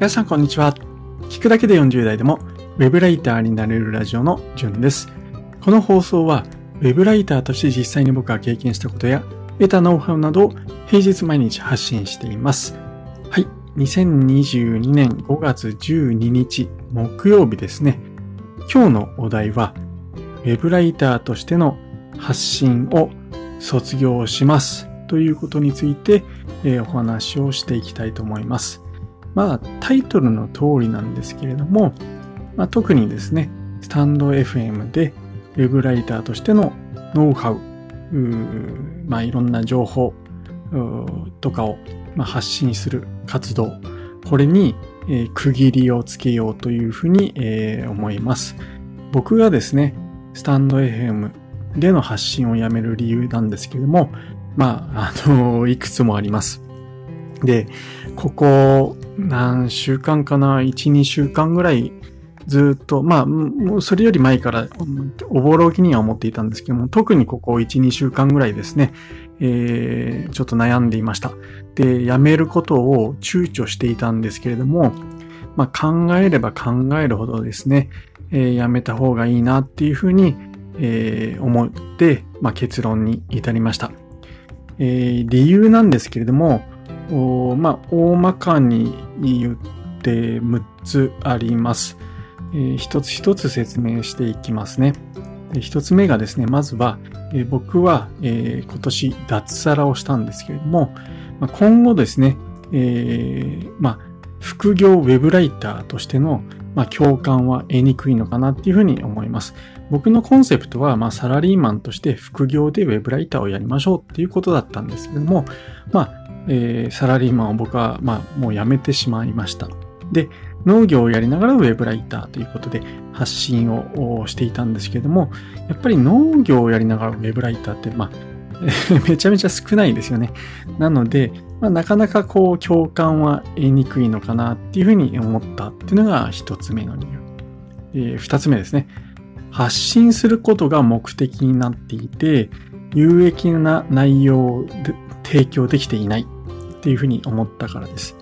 皆さんこんにちは。聞くだけで40代でもウェブライターになれるラジオのじゅんです。この放送はウェブライターとして実際に僕が経験したことや得たノウハウなどを平日毎日発信しています。はい。2022年5月12日木曜日ですね。今日のお題はウェブライターとしての発信を卒業しますということについて、え、お話をしていきたいと思います。まあ、タイトルの通りなんですけれども、まあ、特にですね、スタンド FM でウェブライターとしてのノウハウ、まあ、いろんな情報とかを、まあ、発信する活動、これに、えー、区切りをつけようというふうに、えー、思います。僕がですね、スタンド FM での発信をやめる理由なんですけれども、まあ、あの、いくつもあります。で、ここ何週間かな ?1、2週間ぐらいずっと、まあ、それより前からおぼろきには思っていたんですけども、特にここ1、2週間ぐらいですね、えー、ちょっと悩んでいました。で、やめることを躊躇していたんですけれども、まあ、考えれば考えるほどですね、えー、やめた方がいいなっていうふうに、えー、思って、まあ、結論に至りました。えー、理由なんですけれども、まあ、大まかに言って6つあります。えー、一つ一つ説明していきますね。一つ目がですね、まずは、えー、僕は、えー、今年脱サラをしたんですけれども、まあ、今後ですね、えー、まあ、副業ウェブライターとしての、まあ、共感は得にくいのかなっていうふうに思います。僕のコンセプトは、まあ、サラリーマンとして副業でウェブライターをやりましょうっていうことだったんですけども、まあ、えー、サラリーマンを僕は、まあ、もう辞めてしまいました。で、農業をやりながらウェブライターということで発信をしていたんですけれども、やっぱり農業をやりながらウェブライターって、まあ、めちゃめちゃ少ないですよね。なので、まあ、なかなかこう共感は得にくいのかなっていうふうに思ったっていうのが一つ目の理由。えー、二つ目ですね。発信することが目的になっていて、有益な内容を提供できていないっていうふうに思ったからです。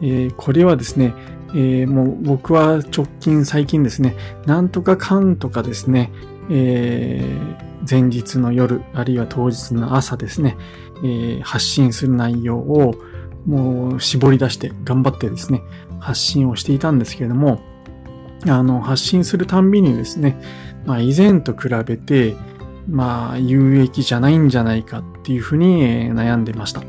えー、これはですね、えー、もう僕は直近最近ですね、なんとかかんとかですね、えー、前日の夜、あるいは当日の朝ですね、えー、発信する内容をもう絞り出して頑張ってですね、発信をしていたんですけれども、あの、発信するたんびにですね、まあ以前と比べて、まあ有益じゃないんじゃないかっていうふうに悩んでました。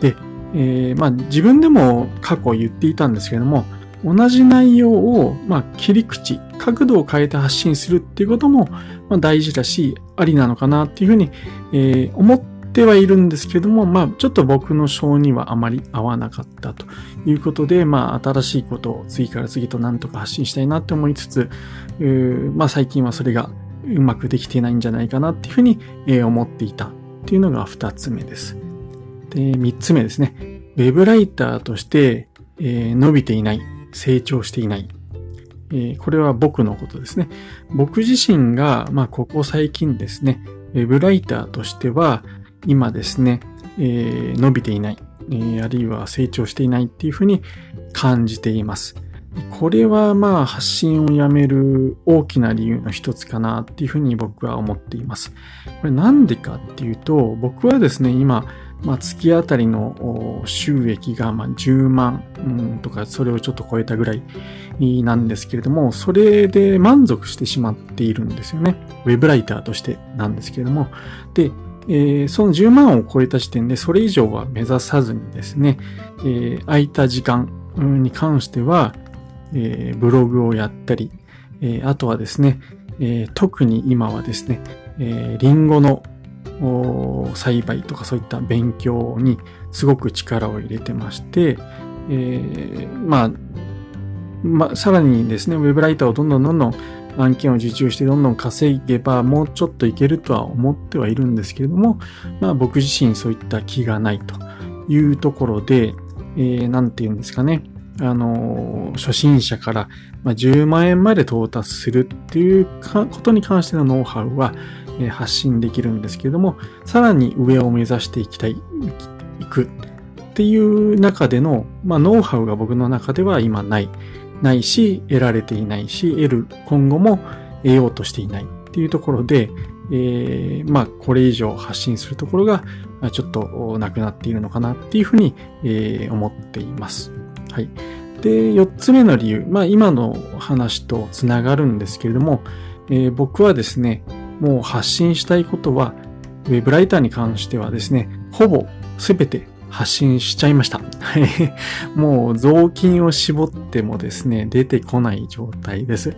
で、えー、まあ自分でも過去言っていたんですけども、同じ内容を、まあ、切り口、角度を変えて発信するっていうことも、まあ、大事だし、ありなのかなっていうふうに、えー、思ってはいるんですけども、まあ、ちょっと僕の性にはあまり合わなかったということで、まあ、新しいことを次から次と何とか発信したいなって思いつつ、まあ、最近はそれがうまくできてないんじゃないかなっていうふうに、えー、思っていたっていうのが二つ目です。で、三つ目ですね。ウェブライターとして、えー、伸びていない。成長していない。えー、これは僕のことですね。僕自身が、まあ、ここ最近ですね、ウェブライターとしては、今ですね、えー、伸びていない、え、あるいは成長していないっていうふうに感じています。これはまあ発信をやめる大きな理由の一つかなっていうふうに僕は思っています。これなんでかっていうと、僕はですね、今、まあ、月当たりの収益がまあ10万、とかそれをちょっと超えたぐらいなんですけれども、それで満足してしまっているんですよね。ウェブライターとしてなんですけれども。で、その10万を超えた時点でそれ以上は目指さずにですね、空いた時間に関しては、えー、ブログをやったり、えあとはですね、え特に今はですね、えリンゴの栽培とかそういった勉強にすごく力を入れてまして、えー、まあ、まあ、さらにですね、ウェブライターをどんどんどんどん案件を受注してどんどん稼げばもうちょっといけるとは思ってはいるんですけれども、まあ僕自身そういった気がないというところで、えー、なんて言うんですかね。あの、初心者から、ま10万円まで到達するっていうことに関してのノウハウは、発信できるんですけれども、さらに上を目指していきたい、いくっていう中での、まあ、ノウハウが僕の中では今ない。ないし、得られていないし、得る、今後も得ようとしていないっていうところで、えー、まあ、これ以上発信するところが、ちょっとなくなっているのかなっていうふうに、えー、思っています。はい。で、四つ目の理由。まあ、今の話とつながるんですけれども、えー、僕はですね、もう発信したいことは、ウェブライターに関してはですね、ほぼ全て発信しちゃいました。もう雑巾を絞ってもですね、出てこない状態です。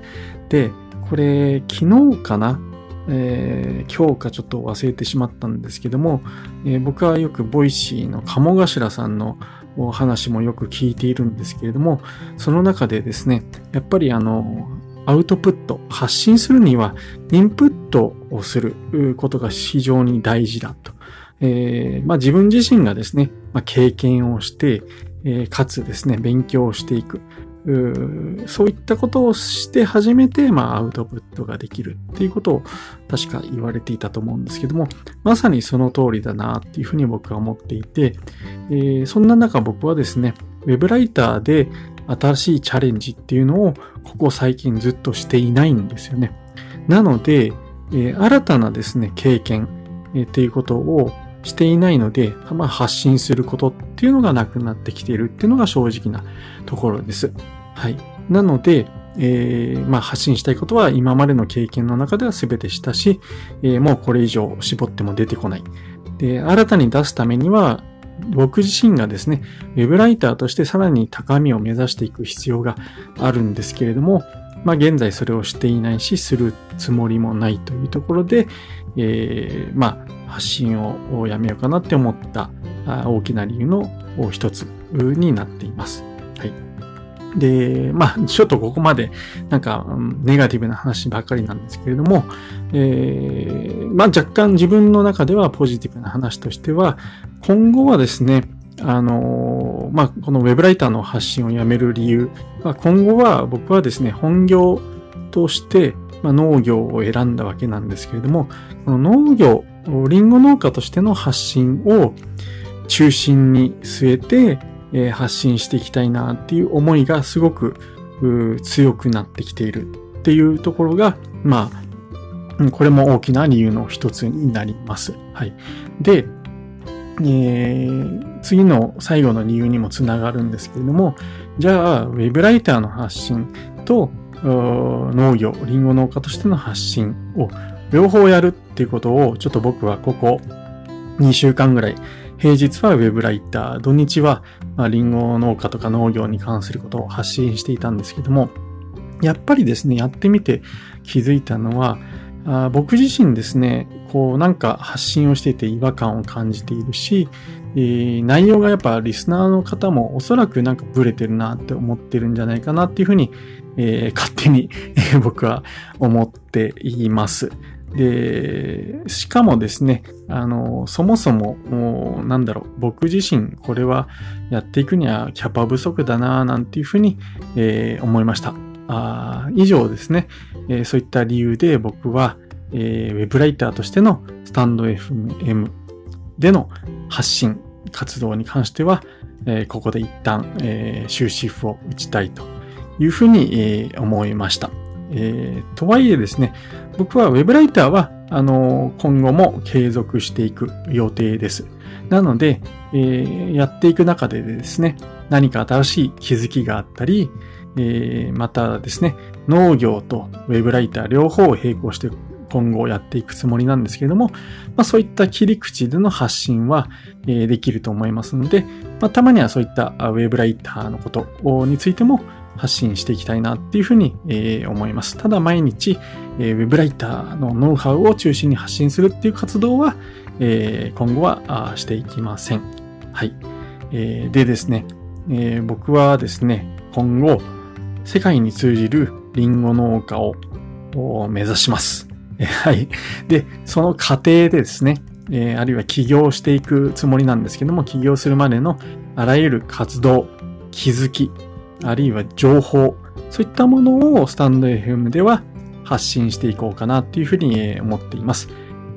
で、これ、昨日かなえー、今日かちょっと忘れてしまったんですけども、えー、僕はよくボイシーの鴨頭さんのお話もよく聞いているんですけれども、その中でですね、やっぱりあの、アウトプット、発信するには、インプットをすることが非常に大事だと。えー、まあ、自分自身がですね、まあ、経験をして、えー、かつですね、勉強をしていく。そういったことをして初めて、まあ、アウトプットができるっていうことを確か言われていたと思うんですけども、まさにその通りだなっていうふうに僕は思っていて、えー、そんな中僕はですね、ウェブライターで新しいチャレンジっていうのをここ最近ずっとしていないんですよね。なので、えー、新たなですね、経験、えー、っていうことをしていないので、まあ、発信することっていうのがなくなってきているっていうのが正直なところです。はい。なので、えー、まあ、発信したいことは今までの経験の中では全てしたし、えー、もうこれ以上絞っても出てこない。で、新たに出すためには、僕自身がですね、ウェブライターとしてさらに高みを目指していく必要があるんですけれども、まあ現在それをしていないし、するつもりもないというところで、えー、まあ発信をやめようかなって思った大きな理由の一つになっています。で、まあ、ちょっとここまで、なんか、ネガティブな話ばっかりなんですけれども、えー、まあ若干自分の中ではポジティブな話としては、今後はですね、あのまあ、このウェブライターの発信をやめる理由、まあ、今後は僕はですね、本業として、まあ、農業を選んだわけなんですけれども、この農業、リンゴ農家としての発信を中心に据えて、えー、発信していきたいなっていう思いがすごく強くなってきているっていうところが、まあ、これも大きな理由の一つになります。はい。で、えー、次の最後の理由にもつながるんですけれども、じゃあ、ウェブライターの発信と農業、リンゴ農家としての発信を両方やるっていうことを、ちょっと僕はここ2週間ぐらい、平日はウェブライター、土日は、まあ、リンゴ農家とか農業に関することを発信していたんですけども、やっぱりですね、やってみて気づいたのは、あ僕自身ですね、こうなんか発信をしていて違和感を感じているし、えー、内容がやっぱリスナーの方もおそらくなんかブレてるなって思ってるんじゃないかなっていうふうに、えー、勝手に僕は思っています。で、しかもですね、あの、そもそも、もう、なんだろう、僕自身、これはやっていくにはキャパ不足だな、なんていうふうに、えー、思いました。あ以上ですね、えー、そういった理由で僕は、えー、ウェブライターとしてのスタンド FM での発信活動に関しては、えー、ここで一旦、えー、終止符を打ちたいというふうに、えー、思いました。えー、とはいえですね、僕はウェブライターは、あのー、今後も継続していく予定です。なので、えー、やっていく中でですね、何か新しい気づきがあったり、えー、またですね、農業とウェブライター両方を並行して今後やっていくつもりなんですけれども、まあ、そういった切り口での発信は、え、できると思いますので、まあ、たまにはそういったウェブライターのことについても発信していきたいなっていうふうに、え、思います。ただ毎日、えー、ウェブライターのノウハウを中心に発信するっていう活動は、え、今後はしていきません。はい。え、でですね、え、僕はですね、今後、世界に通じるリンゴ農家を目指します。はい。で、その過程でですね、えー、あるいは起業していくつもりなんですけども、起業するまでのあらゆる活動、気づき、あるいは情報、そういったものをスタンド FM では発信していこうかなっていうふうに思っています。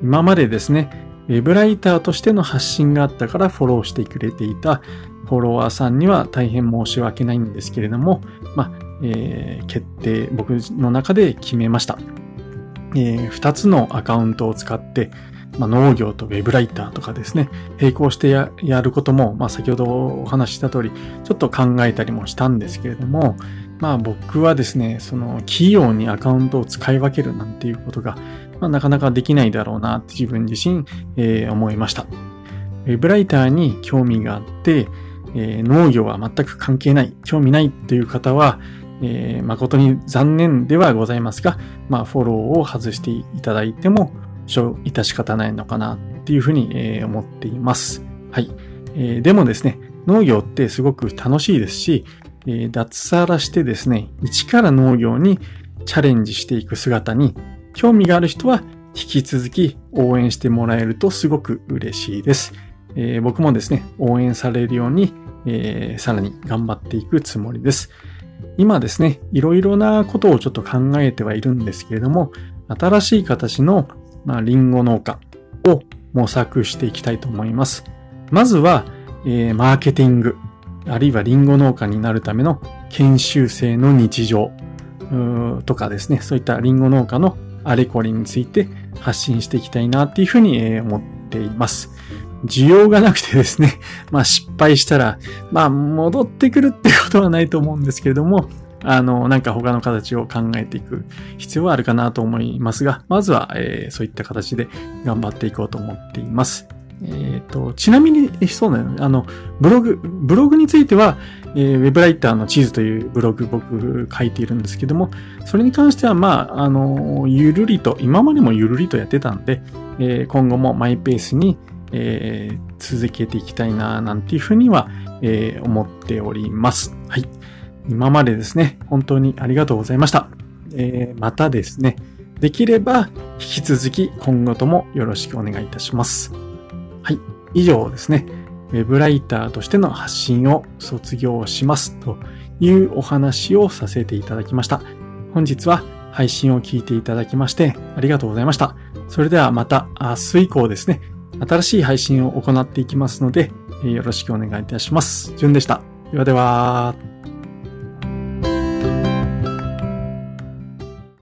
今までですね、ウェブライターとしての発信があったからフォローしてくれていたフォロワーさんには大変申し訳ないんですけれども、まあ、えー、決定、僕の中で決めました。えー、2つのアカウントを使って、まあ、農業とウェブライターとかですね、並行してやることも、まあ、先ほどお話しした通り、ちょっと考えたりもしたんですけれども、まあ僕はですね、その企業にアカウントを使い分けるなんていうことが、まあ、なかなかできないだろうなって自分自身、えー、思いました。ウェブライターに興味があって、えー、農業は全く関係ない、興味ないっていう方は、えー、誠に残念ではございますが、まあ、フォローを外していただいても、致し方ないのかなっていうふうに、えー、思っています。はい、えー。でもですね、農業ってすごく楽しいですし、えー、脱サラしてですね、一から農業にチャレンジしていく姿に興味がある人は引き続き応援してもらえるとすごく嬉しいです。えー、僕もですね、応援されるように、えー、さらに頑張っていくつもりです。今ですね、いろいろなことをちょっと考えてはいるんですけれども、新しい形の、まあ、リンゴ農家を模索していきたいと思います。まずは、えー、マーケティング、あるいはリンゴ農家になるための研修生の日常とかですね、そういったリンゴ農家のあれこれについて発信していきたいなっていうふうに思っています。需要がなくてですね、まあ失敗したら、まあ戻ってくるってことはないと思うんですけれども、あの、なんか他の形を考えていく必要はあるかなと思いますが、まずは、えー、そういった形で頑張っていこうと思っています。えっ、ー、と、ちなみに、そうだよね。あの、ブログ、ブログについては、えー、ウェブライターの地図というブログ僕書いているんですけども、それに関しては、まあ、あの、ゆるりと、今までもゆるりとやってたんで、えー、今後もマイペースに、えー、続けていきたいな、なんていうふうには、えー、思っております。はい。今までですね、本当にありがとうございました。えー、またですね、できれば引き続き今後ともよろしくお願いいたします。はい。以上ですね、ウェブライターとしての発信を卒業しますというお話をさせていただきました。本日は配信を聞いていただきましてありがとうございました。それではまた明日以降ですね、新しい配信を行っていきますので、よろしくお願いいたします。じゅんでした。ではでは。